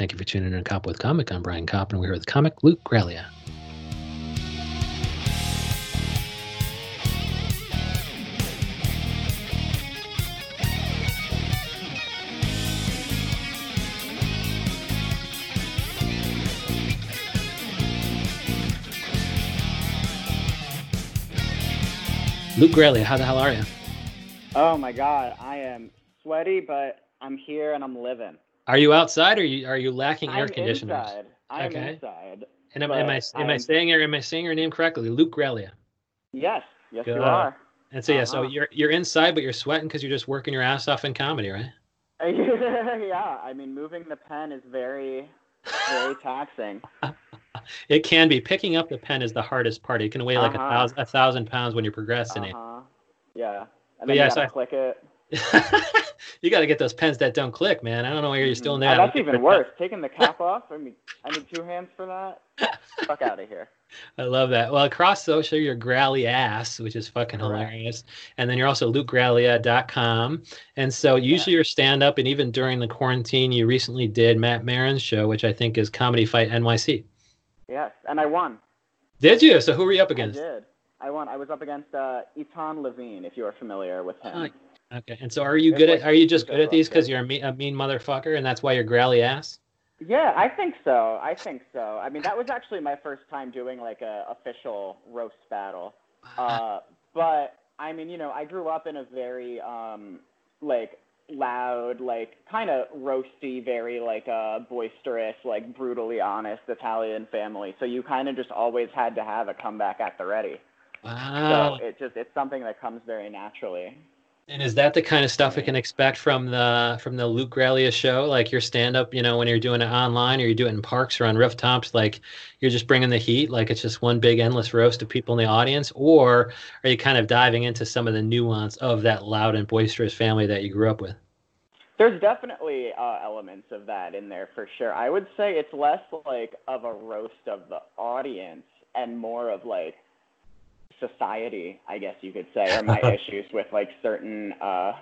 Thank you for tuning in to Cop with Comic. I'm Brian Kopp, and we're here with comic Luke Graglia. Luke Graglia, how the hell are you? Oh my god, I am sweaty, but I'm here and I'm living. Are you outside or are you, are you lacking air I'm conditioners? inside. I'm Okay. inside. And am, am I am I I'm- saying your am I saying your name correctly? Luke Graglia. Yes, yes Good. you are. And so yeah, so Uh-huh. you're you're inside, but you're sweating because you're just working your ass off in comedy, right? yeah, I mean moving the pen is very, very taxing. It can be. Picking up the pen is the hardest part. It can weigh like a Uh-huh. thousand a thousand pounds when you're procrastinating. Uh-huh. Yeah. And then yeah, you so gotta I- click it. you got to get those pens that don't click, man. I don't know why you're still in Mhm. there. Oh, that's even worse. Taking the cap off. I mean, I need two hands for that. Fuck out of here. I love that. Well, across social, you're Grally ass, which is fucking hilarious. And then you're also lukegraglia.com. And so usually your stand up, and even during the quarantine, you recently did Matt Marin's show, which I think is Comedy Fight NYC. Yes, and I won. Did you? So who were you up I against? did. I won. I was up against uh, Etan Levine, if you are familiar with him. Oh, Okay. And so are you good at, are you just good at these because you're a mean, a mean motherfucker and that's why you're Grally ass? Yeah, I think so. I think so. I mean, that was actually my first time doing like a official roast battle. Uh, but I mean, you know, I grew up in a very um, like loud, like kind of roasty, very like uh, boisterous, like brutally honest Italian family. So you kind of just always had to have a comeback at the ready. Wow. So it just it's something that comes very naturally. And is that the kind of stuff we can expect from the from the Luke Graglia show? Like your stand up, you know, when you're doing it online or you do it in parks or on rooftops, like you're just bringing the heat, like it's just one big endless roast of people in the audience, or are you kind of diving into some of the nuance of that loud and boisterous family that you grew up with? There's definitely uh, elements of that in there for sure. I would say it's less like of a roast of the audience and more of like society, I guess you could say, or my issues with like certain uh,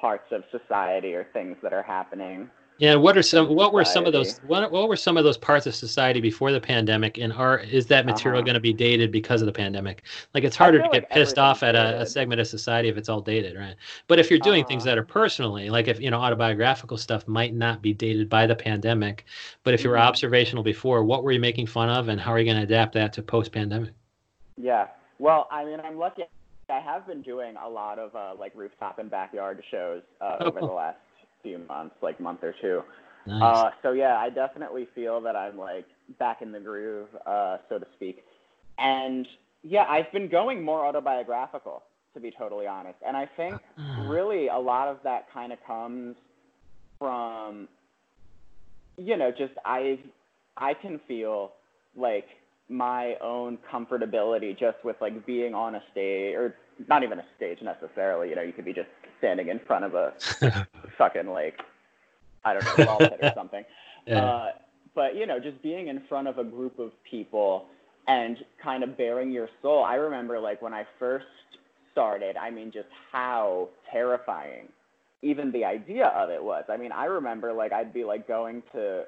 parts of society or things that are happening. Yeah, what are some what were some of those what, what were some of those parts of society before the pandemic and are is that material Uh-huh. going to be dated because of the pandemic? Like it's harder to get like pissed off at a, a segment of society if it's all dated, right? But if you're doing things Uh-huh. that are personally, like if you know autobiographical stuff might not be dated by the pandemic, but if you were Mhm. observational before, what were you making fun of and how are you going to adapt that to post pandemic? Yeah. Well, I mean, I'm lucky. I have been doing a lot of uh, like rooftop and backyard shows uh, Oh, over the last few months, like month or two. Nice. Uh, so yeah, I definitely feel that I'm like back in the groove, uh, so to speak. And yeah, I've been going more autobiographical, to be totally honest. And I think really a lot of that kind of comes from, you know, just I, I can feel like my own comfortability just with like being on a stage or not even a stage necessarily. You know, you could be just standing in front of a fucking like I don't know ball pit or something. yeah. Uh, but you know, just being in front of a group of people and kind of baring your soul. I remember like when I first started. I mean, just how terrifying even the idea of it was. I mean, I remember like I'd be like going to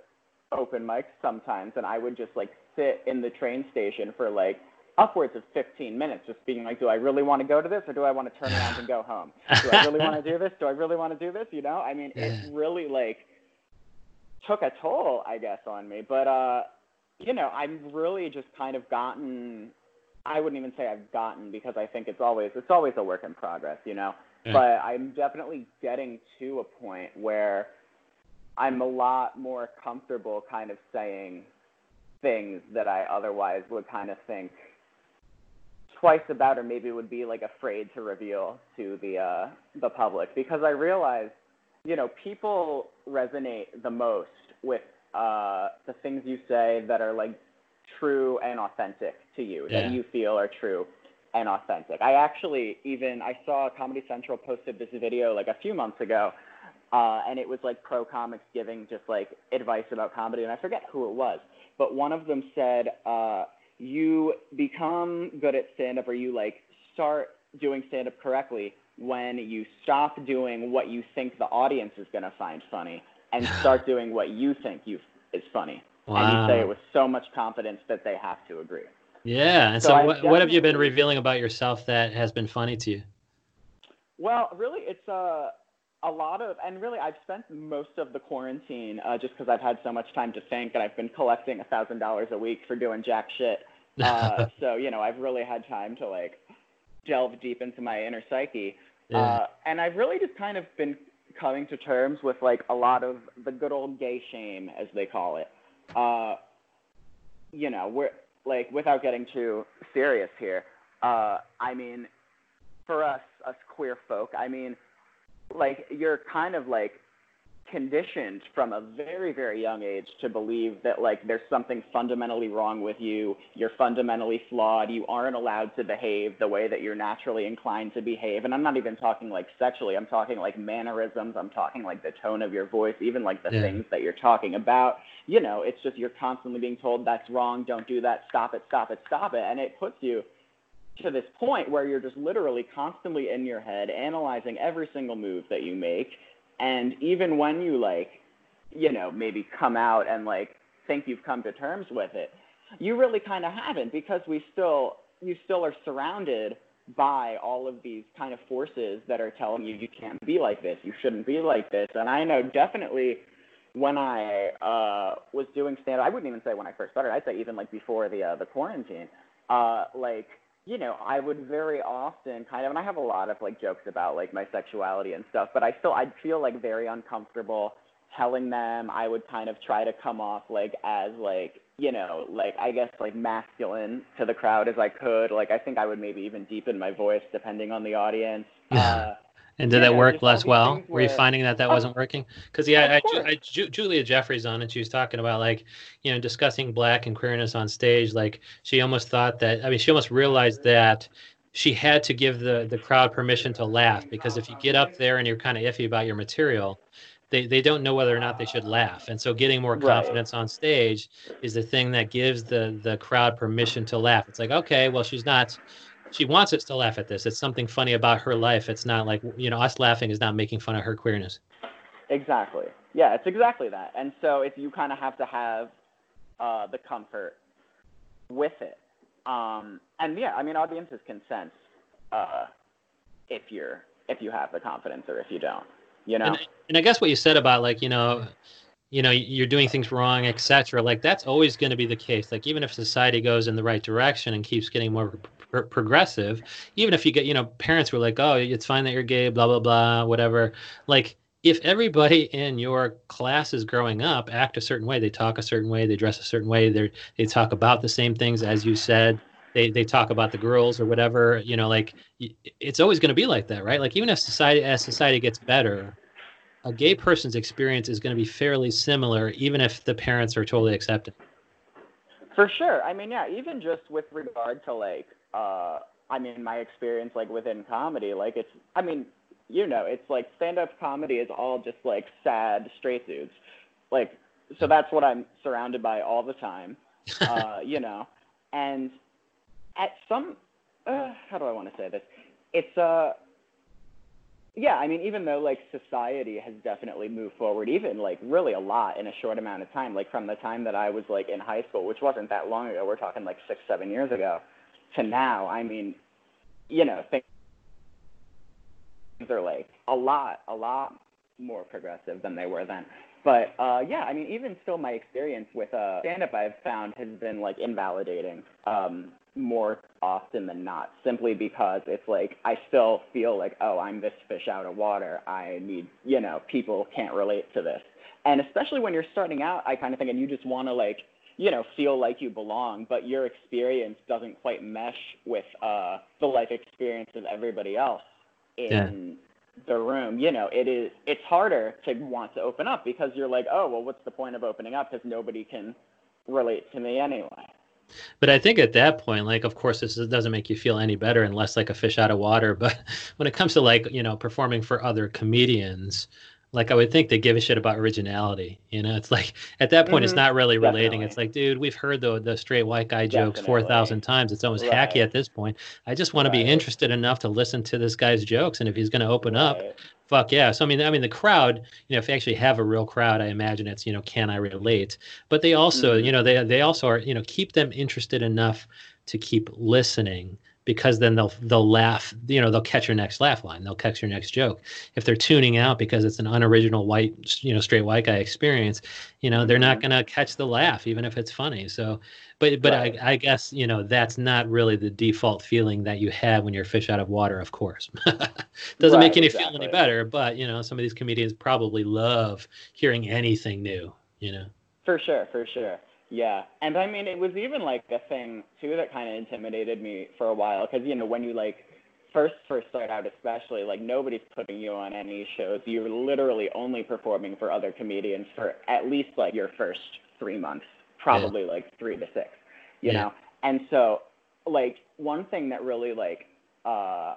open mics sometimes, and I would just like sit in the train station for like upwards of 15 minutes just being like, do I really want to go to this or do I want to turn around and go home? Do I really want to do this? Do I really want to do this? You know, I mean, Yeah. it really like took a toll, I guess, on me. But, uh, you know, I'm really just kind of gotten, I wouldn't even say I've gotten because I think it's always, it's always a work in progress, you know, Yeah. but I'm definitely getting to a point where I'm a lot more comfortable kind of saying things that I otherwise would kind of think twice about or maybe would be like afraid to reveal to the uh, the public because I realize you know people resonate the most with uh, the things you say that are like true and authentic to you Yeah. that you feel are true and authentic. I actually even I saw Comedy Central posted this video like a few months ago uh, and it was like pro comics giving just like advice about comedy, and I forget who it was, but one of them said, uh, "You become good at stand up, or you like start doing stand up correctly when you stop doing what you think the audience is gonna find funny, and start doing what you think you is funny. Wow. And you say it with so much confidence that they have to agree. Yeah. And so, So what, what have you been revealing about yourself that has been funny to you? Well, really, it's a a lot of, and really, I've spent most of the quarantine uh, just because I've had so much time to think, and I've been collecting a thousand dollars a week for doing jack shit. Uh, so you know, I've really had time to like delve deep into my inner psyche, Yeah. uh, and I've really just kind of been coming to terms with like a lot of the good old gay shame, as they call it. Uh, you know, we're like without getting too serious here. Uh, I mean, for us, us queer folk, I mean, like you're kind of like conditioned from a very very young age to believe that like there's something fundamentally wrong with you. You're fundamentally flawed. You aren't allowed to behave the way that you're naturally inclined to behave. And i'm not even talking like sexually. I'm talking like mannerisms. I'm talking like the tone of your voice even like the Yeah. things that you're talking about. You know it's just you're constantly being told that's wrong. Don't do that. Stop it. Stop it. Stop it. And it puts you to this point where you're just literally constantly in your head analyzing every single move that you make. And even when you like you know maybe come out and like think you've come to terms with it you really kind of haven't because we still you still are surrounded by all of these kind of forces that are telling you you can't be like this you shouldn't be like this. And i know definitely when i uh was doing stand i wouldn't even say when i first started i'd say even like before the uh, the quarantine uh like you know, I would very often kind of, and I have a lot of like jokes about like my sexuality and stuff, but I still, I'd feel like very uncomfortable telling them. I would kind of try to come off like as like, you know, like I guess like masculine to the crowd as I could. Like I think I would maybe even deepen my voice depending on the audience. Uh, And did Yeah, that work less well? Were you finding that that Oh, wasn't working? Because yeah, I, I, Ju- Julia Jeffries on and she was talking about like you know discussing black and queerness on stage. Like she almost thought that I mean she almost realized that she had to give the the crowd permission to laugh because if you get up there and you're kind of iffy about your material. They, they don't know whether or not they should laugh, and so getting more Right. confidence on stage is the thing that gives the the crowd permission to laugh. It's like okay, well she's not she wants us to laugh at this. It's something funny about her life. It's not like you know us laughing is not making fun of her queerness. Exactly. Yeah, it's exactly that. And so if you kind of have to have uh, the comfort with it, um, and yeah, I mean, audiences can sense uh, if you're if you have the confidence or if you don't. You know. And, and I guess what you said about like you know, you know you're doing things wrong, etc. Like that's always going to be the case. Like even if society goes in the right direction and keeps getting more pr- progressive, even if you get you know parents were like, oh, it's fine that you're gay, blah blah blah, whatever. Like if everybody in your classes growing up act a certain way, they talk a certain way, they dress a certain way, they they talk about the same things as you said. They, they talk about the girls or whatever you know like it's always going to be like that right like even if society as society gets better a gay person's experience is going to be fairly similar even if the parents are totally accepting For sure. I mean, yeah, even just with regard to like, uh, I mean, my experience like within comedy, like it's, I mean, you know, it's like stand-up comedy is all just like sad straight dudes, like, so that's what I'm surrounded by all the time, uh, you know, and at some, uh, how do I want to say this? It's uh, yeah, I mean, even though like society has definitely moved forward, even like really a lot in a short amount of time, like from the time that I was like in high school, which wasn't that long ago, we're talking like six, seven years ago, to now, I mean, you know, things are like a lot, a lot more progressive than they were then. But uh, yeah, I mean, even still, my experience with uh, stand-up I've found has been like invalidating um, more often than not, simply because it's like I still feel like, oh, I'm this fish out of water. I need, you know, people can't relate to this. And especially when you're starting out, I kind of think, and you just want to like, you know, feel like you belong, but your experience doesn't quite mesh with uh, the life experience of everybody else in the room. You know, it is it's harder to want to open up because you're like, oh, well, what's the point of opening up? Because nobody can relate to me anyway. but i think at that point like of course this doesn't make you feel any better and less like a fish out of water but when it comes to like you know performing for other comedians like I would think they give a shit about originality. You know, it's like at that point mm-hmm. it's not really relating. It's like, dude, we've heard the the straight white guy jokes four thousand times. It's almost right. hacky at this point. I just want right. to be interested enough to listen to this guy's jokes, and if he's going to open right. up, fuck yeah. So I mean, I mean the crowd. You know, if you actually have a real crowd, I imagine it's you know, can I relate? But they also, mm-hmm. you know, they they also are you know keep them interested enough to keep listening because then they'll they'll laugh you know they'll catch your next laugh line they'll catch your next joke if they're tuning out because it's an unoriginal white you know straight white guy experience you know they're not mm-hmm. going to catch the laugh even if it's funny so but but right. I, I guess you know that's not really the default feeling that you have when you're fish out of water of course doesn't right, make you exactly. feel any better but you know some of these comedians probably love hearing anything new you know for sure for sure yeah, and I mean, it was even like a thing too that kind of intimidated me for a while because you know when you like first first start out, especially like nobody's putting you on any shows. You're literally only performing for other comedians for at least like your first three months, probably yeah. like three to six, you yeah. know. And so, like one thing that really like uh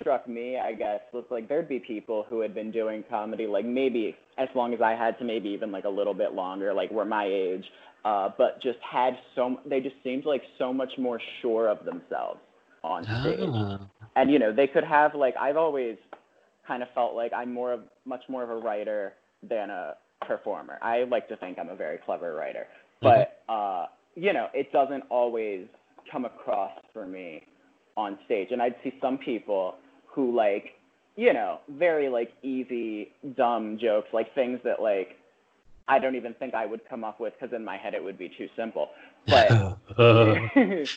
struck me, I guess, was like there'd be people who had been doing comedy like maybe as long as I had to, maybe even like a little bit longer, like were my age, uh, but just had so they just seemed like so much more sure of themselves on stage. Oh. And you know, they could have like I've always kind of felt like I'm more of much more of a writer than a performer. I like to think I'm a very clever writer, mm-hmm. but mm-hmm. uh, you know, it doesn't always come across for me on stage. And I'd see some people who like, you know, very like easy, dumb jokes, like things that like I don't even think I would come up with because in my head it would be too simple. But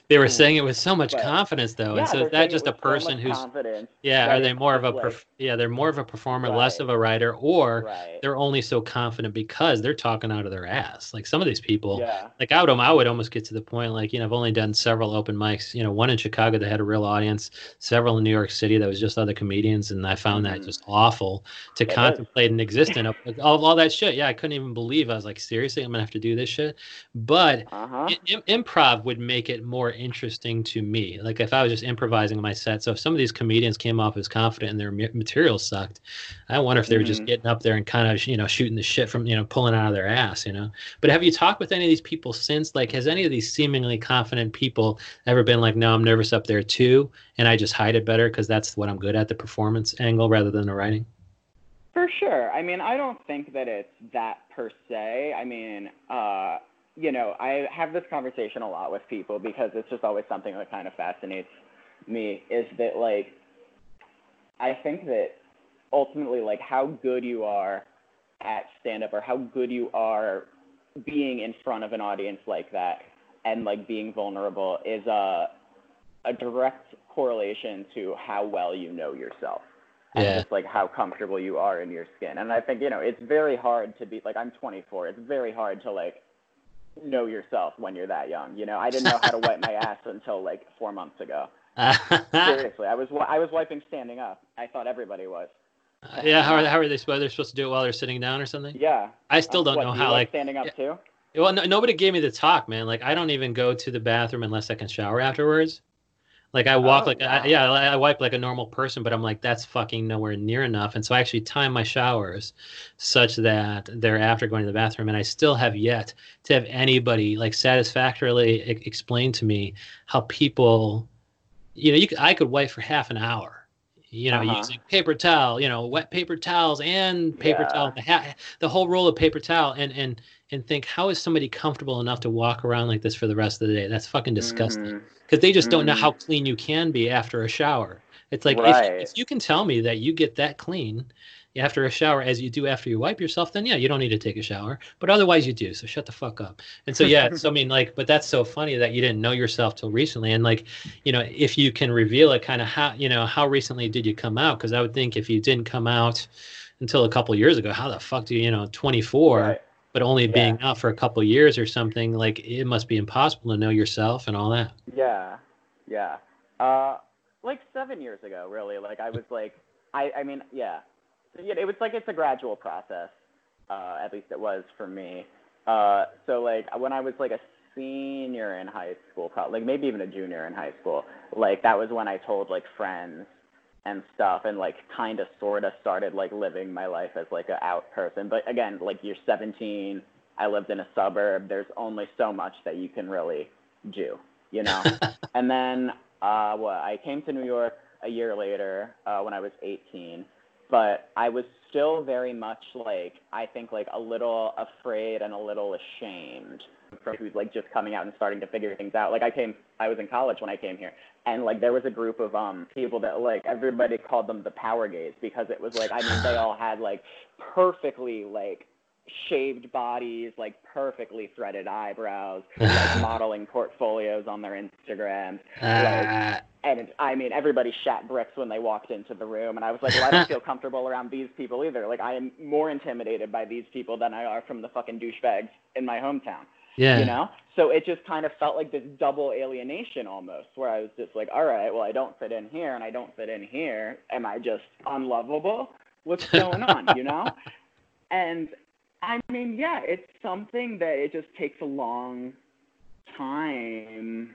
they were saying it with so much but, confidence, though, yeah, and so is that just a person so who's yeah? Are they more of a like, perf- yeah? They're more of a performer, right. less of a writer, or right. they're only so confident because they're talking out of their ass. Like some of these people, yeah. like I would, I would almost get to the point like you know I've only done several open mics. You know, one in Chicago that had a real audience, several in New York City that was just other comedians, and I found mm-hmm. that just awful to it contemplate is. and exist in. all, all that shit. Yeah, I couldn't even believe I was like, seriously, I'm gonna have to do this shit. But uh-huh. Improv would make it more interesting to me. Like if I was just improvising my set. So if some of these comedians came off as confident and their material sucked, I wonder if they were mm-hmm. just getting up there and kind of you know shooting the shit from you know pulling out of their ass. You know. But have you talked with any of these people since? Like, has any of these seemingly confident people ever been like, no, I'm nervous up there too, and I just hide it better because that's what I'm good at, the performance angle rather than the writing? For sure. I mean, I don't think that it's that per se. I mean, uh, you know, I have this conversation a lot with people because it's just always something that kind of fascinates me is that like I think that ultimately like how good you are at stand up or how good you are being in front of an audience like that and like being vulnerable is a a direct correlation to how well you know yourself and yeah. just like how comfortable you are in your skin. And I think, you know, it's very hard to be like I'm 24. It's very hard to like know yourself when you're that young. You know, I didn't know how to wipe my ass until like 4 months ago. Seriously, I was I was wiping standing up. I thought everybody was. Uh, yeah, how are, how are they supposed they're supposed to do it while they're sitting down or something? Yeah. I still don't what, know do how like, like standing up yeah. too. Well, no, nobody gave me the talk, man. Like I don't even go to the bathroom unless I can shower afterwards. Like I walk oh, like wow. I, yeah, I wipe like a normal person, but I'm like that's fucking nowhere near enough. And so I actually time my showers such that they're after going to the bathroom. And I still have yet to have anybody like satisfactorily explain to me how people, you know, you could, I could wipe for half an hour, you know, uh-huh. using paper towel, you know, wet paper towels and paper yeah. towel, the, ha- the whole roll of paper towel, and and and think how is somebody comfortable enough to walk around like this for the rest of the day? That's fucking disgusting. Mm-hmm because they just don't know how mm. clean you can be after a shower. It's like right. if, if, you can tell me that you get that clean after a shower as you do after you wipe yourself, then yeah, you don't need to take a shower. But otherwise, you do. So shut the fuck up. And so yeah, so I mean, like, but that's so funny that you didn't know yourself till recently. And like, you know, if you can reveal it, kind of how you know how recently did you come out? Because I would think if you didn't come out until a couple years ago, how the fuck do you, you know, 24? Right but only yeah. being out for a couple years or something like it must be impossible to know yourself and all that yeah yeah uh like seven years ago really like i was like i i mean yeah yeah it was like it's a gradual process uh at least it was for me. Uh so like when i was like a senior in high school probably like maybe even a junior in high school like that was when i told like friends and stuff and like kind of sort of started like living my life as like a out person. But again like you're 17 i lived in a suburb there's only so much that you can really do you know? And then uh what i came to new york a year later uh when i was 18 but i was still very much like i think like a little afraid and a little ashamed from who's like just coming out and starting to figure things out. Like I came, I was in college when I came here, and like there was a group of um people that like everybody called them the power gays because it was like I mean they all had like perfectly like shaved bodies, like perfectly threaded eyebrows, like modeling portfolios on their Instagrams. Uh. Like, and I mean, everybody shat bricks when they walked into the room, and I was like, well, I don't feel comfortable around these people either. Like, I am more intimidated by these people than I are from the fucking douchebags in my hometown. Yeah. You know? So it just kind of felt like this double alienation almost, where I was just like, all right, well, I don't fit in here and I don't fit in here. Am I just unlovable? What's going on, you know? And I mean, yeah, it's something that it just takes a long time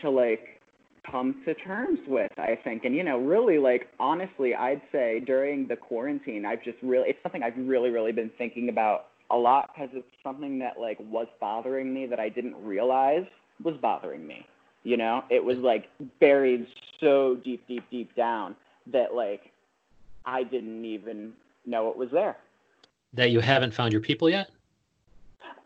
to like come to terms with, I think. And, you know, really, like, honestly, I'd say during the quarantine, I've just really, it's something I've really, really been thinking about a lot because it's something that like was bothering me that I didn't realize was bothering me. You know, it was like buried so deep, deep, deep down that like I didn't even know it was there. That you haven't found your people yet?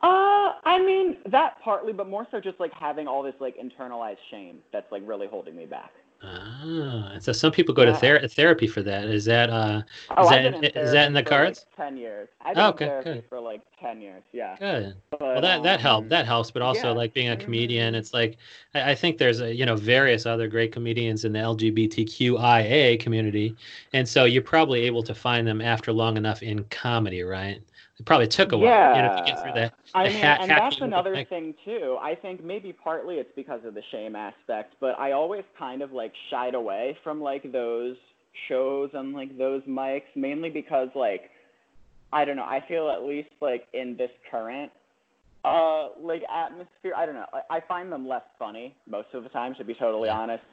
Uh, I mean that partly, but more so just like having all this like internalized shame that's like really holding me back. Ah, so some people go Yeah. to ther- therapy for that. Is that uh Oh, is I've that in, in is that in the cards? Like, ten years. I've been Oh, okay, in therapy good. for like ten years. Yeah. Good. But, Well, that that helped. um, That helps. But also, yeah. like being a comedian, Mhm. it's like I, I think there's a you know various other great comedians in the LGBTQIA community, and so you're probably able to find them after long enough in comedy, right? It probably took a while, you know, to get through that. I mean, ha- and that's another thing. thing too. I think maybe partly it's because of the shame aspect, but I always kind of like shied away from like those shows and like those mics, mainly because like I don't know. I feel at least like in this current uh like atmosphere, I don't know. I, I find them less funny most of the time, to be totally honest.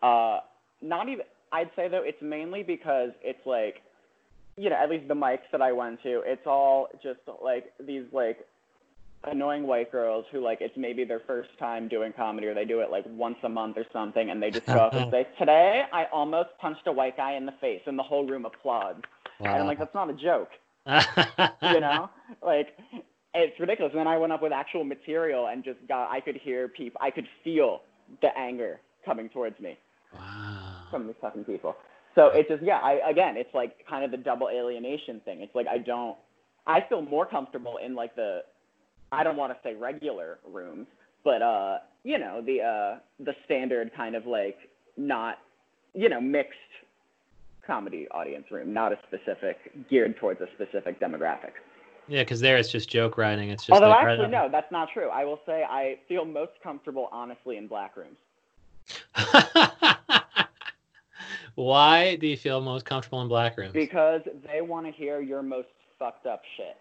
Uh, not even. I'd say though it's mainly because it's like you know, at least the mics that I went to, it's all just like these like annoying white girls who like it's maybe their first time doing comedy or they do it like once a month or something and they just go up and say, Today I almost punched a white guy in the face and the whole room applauds. And I'm like, That's not a joke. You know? like it's ridiculous. And then I went up with actual material and just got I could hear people I could feel the anger coming towards me wow. from these fucking people. So it just yeah, I again, it's like kind of the double alienation thing. It's like I don't I feel more comfortable in like the I don't want to say regular rooms, but uh, you know, the uh the standard kind of like not you know, mixed comedy audience room, not a specific geared towards a specific demographic. Yeah, because there it's just joke writing. It's just Although like, actually no, that's not true. I will say I feel most comfortable honestly in black rooms. Why do you feel most comfortable in black rooms? Because they want to hear your most fucked up shit.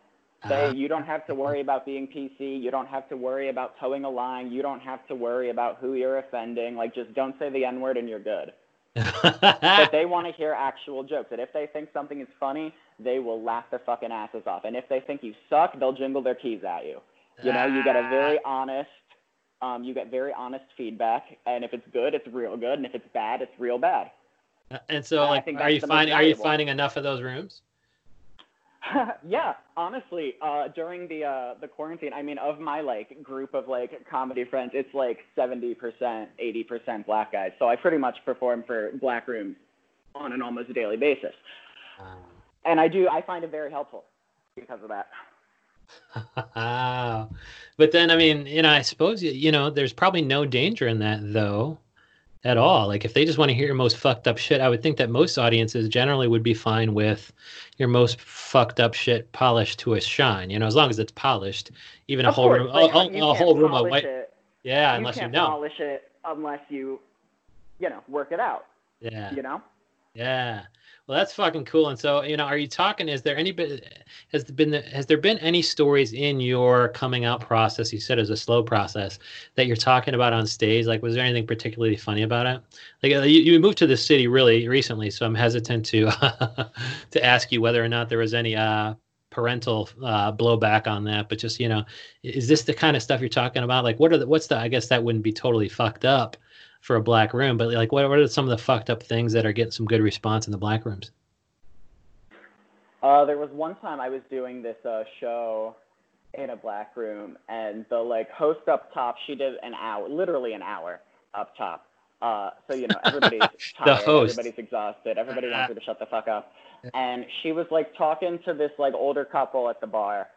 They, Ah. you don't have to worry about being PC. You don't have to worry about toeing a line. You don't have to worry about who you're offending. Like, just don't say the N word and you're good. But they want to hear actual jokes. And if they think something is funny, they will laugh their fucking asses off. And if they think you suck, they'll jingle their keys at you. You know, you get a very honest, um, you get very honest feedback. And if it's good, it's real good. And if it's bad, it's real bad. And so, like, are you finding are you finding enough of those rooms? yeah, honestly, uh, during the uh, the quarantine, I mean, of my like group of like comedy friends, it's like seventy percent, eighty percent black guys. So I pretty much perform for black rooms on an almost daily basis, and I do I find it very helpful because of that. But then, I mean, you know, I suppose, you know, there's probably no danger in that, though, at all. Like, if they just want to hear your most fucked up shit, I would think that most audiences generally would be fine with your most fucked up shit polished to a shine, you know, as long as it's polished. Even a of whole course, room, like, a, a- you a can't whole room of white. It. Yeah, you unless you can't know. polish it unless you, you know, work it out. Yeah. You know. Yeah. Well, that's fucking cool. And so, you know, are you talking? Is there any has been has there been any stories in your coming out process? You said it was a slow process that you're talking about on stage. Like, was there anything particularly funny about it? Like, uh, you, you moved to the city really recently, so I'm hesitant to to ask you whether or not there was any uh, parental uh, blowback on that. But just you know, is this the kind of stuff you're talking about? Like, what are the what's the? I guess that wouldn't be totally fucked up for a black room, but like, what, what are some of the fucked up things that are getting some good response in the black rooms? Uh, there was one time I was doing this uh, show in a black room, and the like host up top, she did an hour, literally an hour up top. Uh, so you know everybody's tired, everybody's exhausted, everybody wants her to shut the fuck up, and she was like talking to this like older couple at the bar.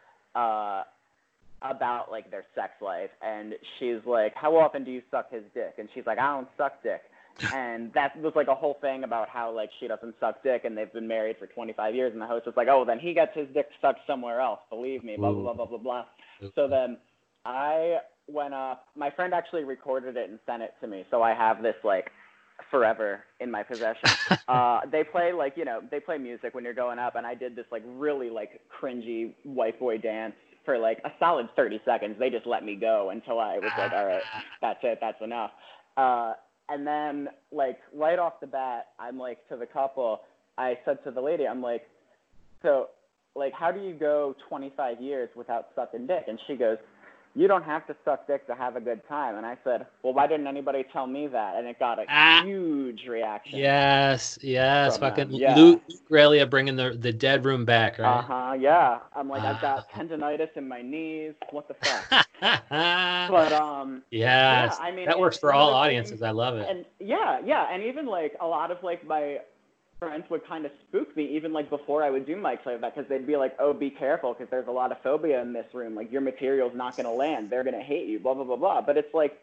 About like their sex life and she's like how often do you suck his dick? And she's like i don't suck dick. And that was like a whole thing about how like she doesn't suck dick and they've been married for 25 years and the host was like oh then he gets his dick sucked somewhere else believe me blah blah blah blah blah blah. So then i went up my friend actually recorded it and sent it to me so i have this like forever in my possession. uh, they play like you know they play music when you're going up, and I did this like really like cringy white boy dance for like a solid 30 seconds. They just let me go until I was like, all right, that's it, that's enough. Uh, and then like right off the bat, I'm like to the couple, I said to the lady, I'm like, so like how do you go 25 years without sucking dick? And she goes, you don't have to suck dick to have a good time. And I said, well, why didn't anybody tell me that? And it got a ah. huge reaction. Yes, yes, fucking yeah. Luke Graglia bringing the the dead room back, right? Uh huh. Yeah. I'm like, I've got ah. tendonitis in my knees. What the fuck? but um. Yes, yeah, I mean, that works for all audiences. Things, I love it. And yeah, yeah, and even like a lot of like my friends would kind of spook me even like before I would do mics like that because they'd be like, "Oh, be careful because there's a lot of phobia in this room. Like your material's not going to land. They're going to hate you. Blah blah blah blah." But it's like,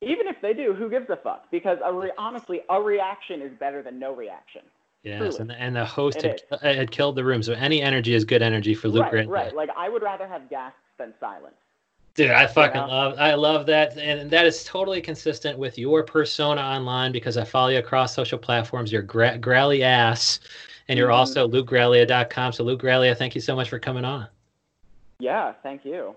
even if they do, who gives a fuck? Because a re- honestly, a reaction is better than no reaction. Yes, and the, and the host had, had, killed the room, so any energy is good energy for Luke. Right, right. Like I would rather have gasps than silence. Dude, I fucking yeah. love I love that. And that is totally consistent with your persona online because I follow you across social platforms. You're gra- grally ass. And you're mm-hmm. also lukegraglia.com. So Luke Graglia, thank you so much for coming on. Yeah, thank you.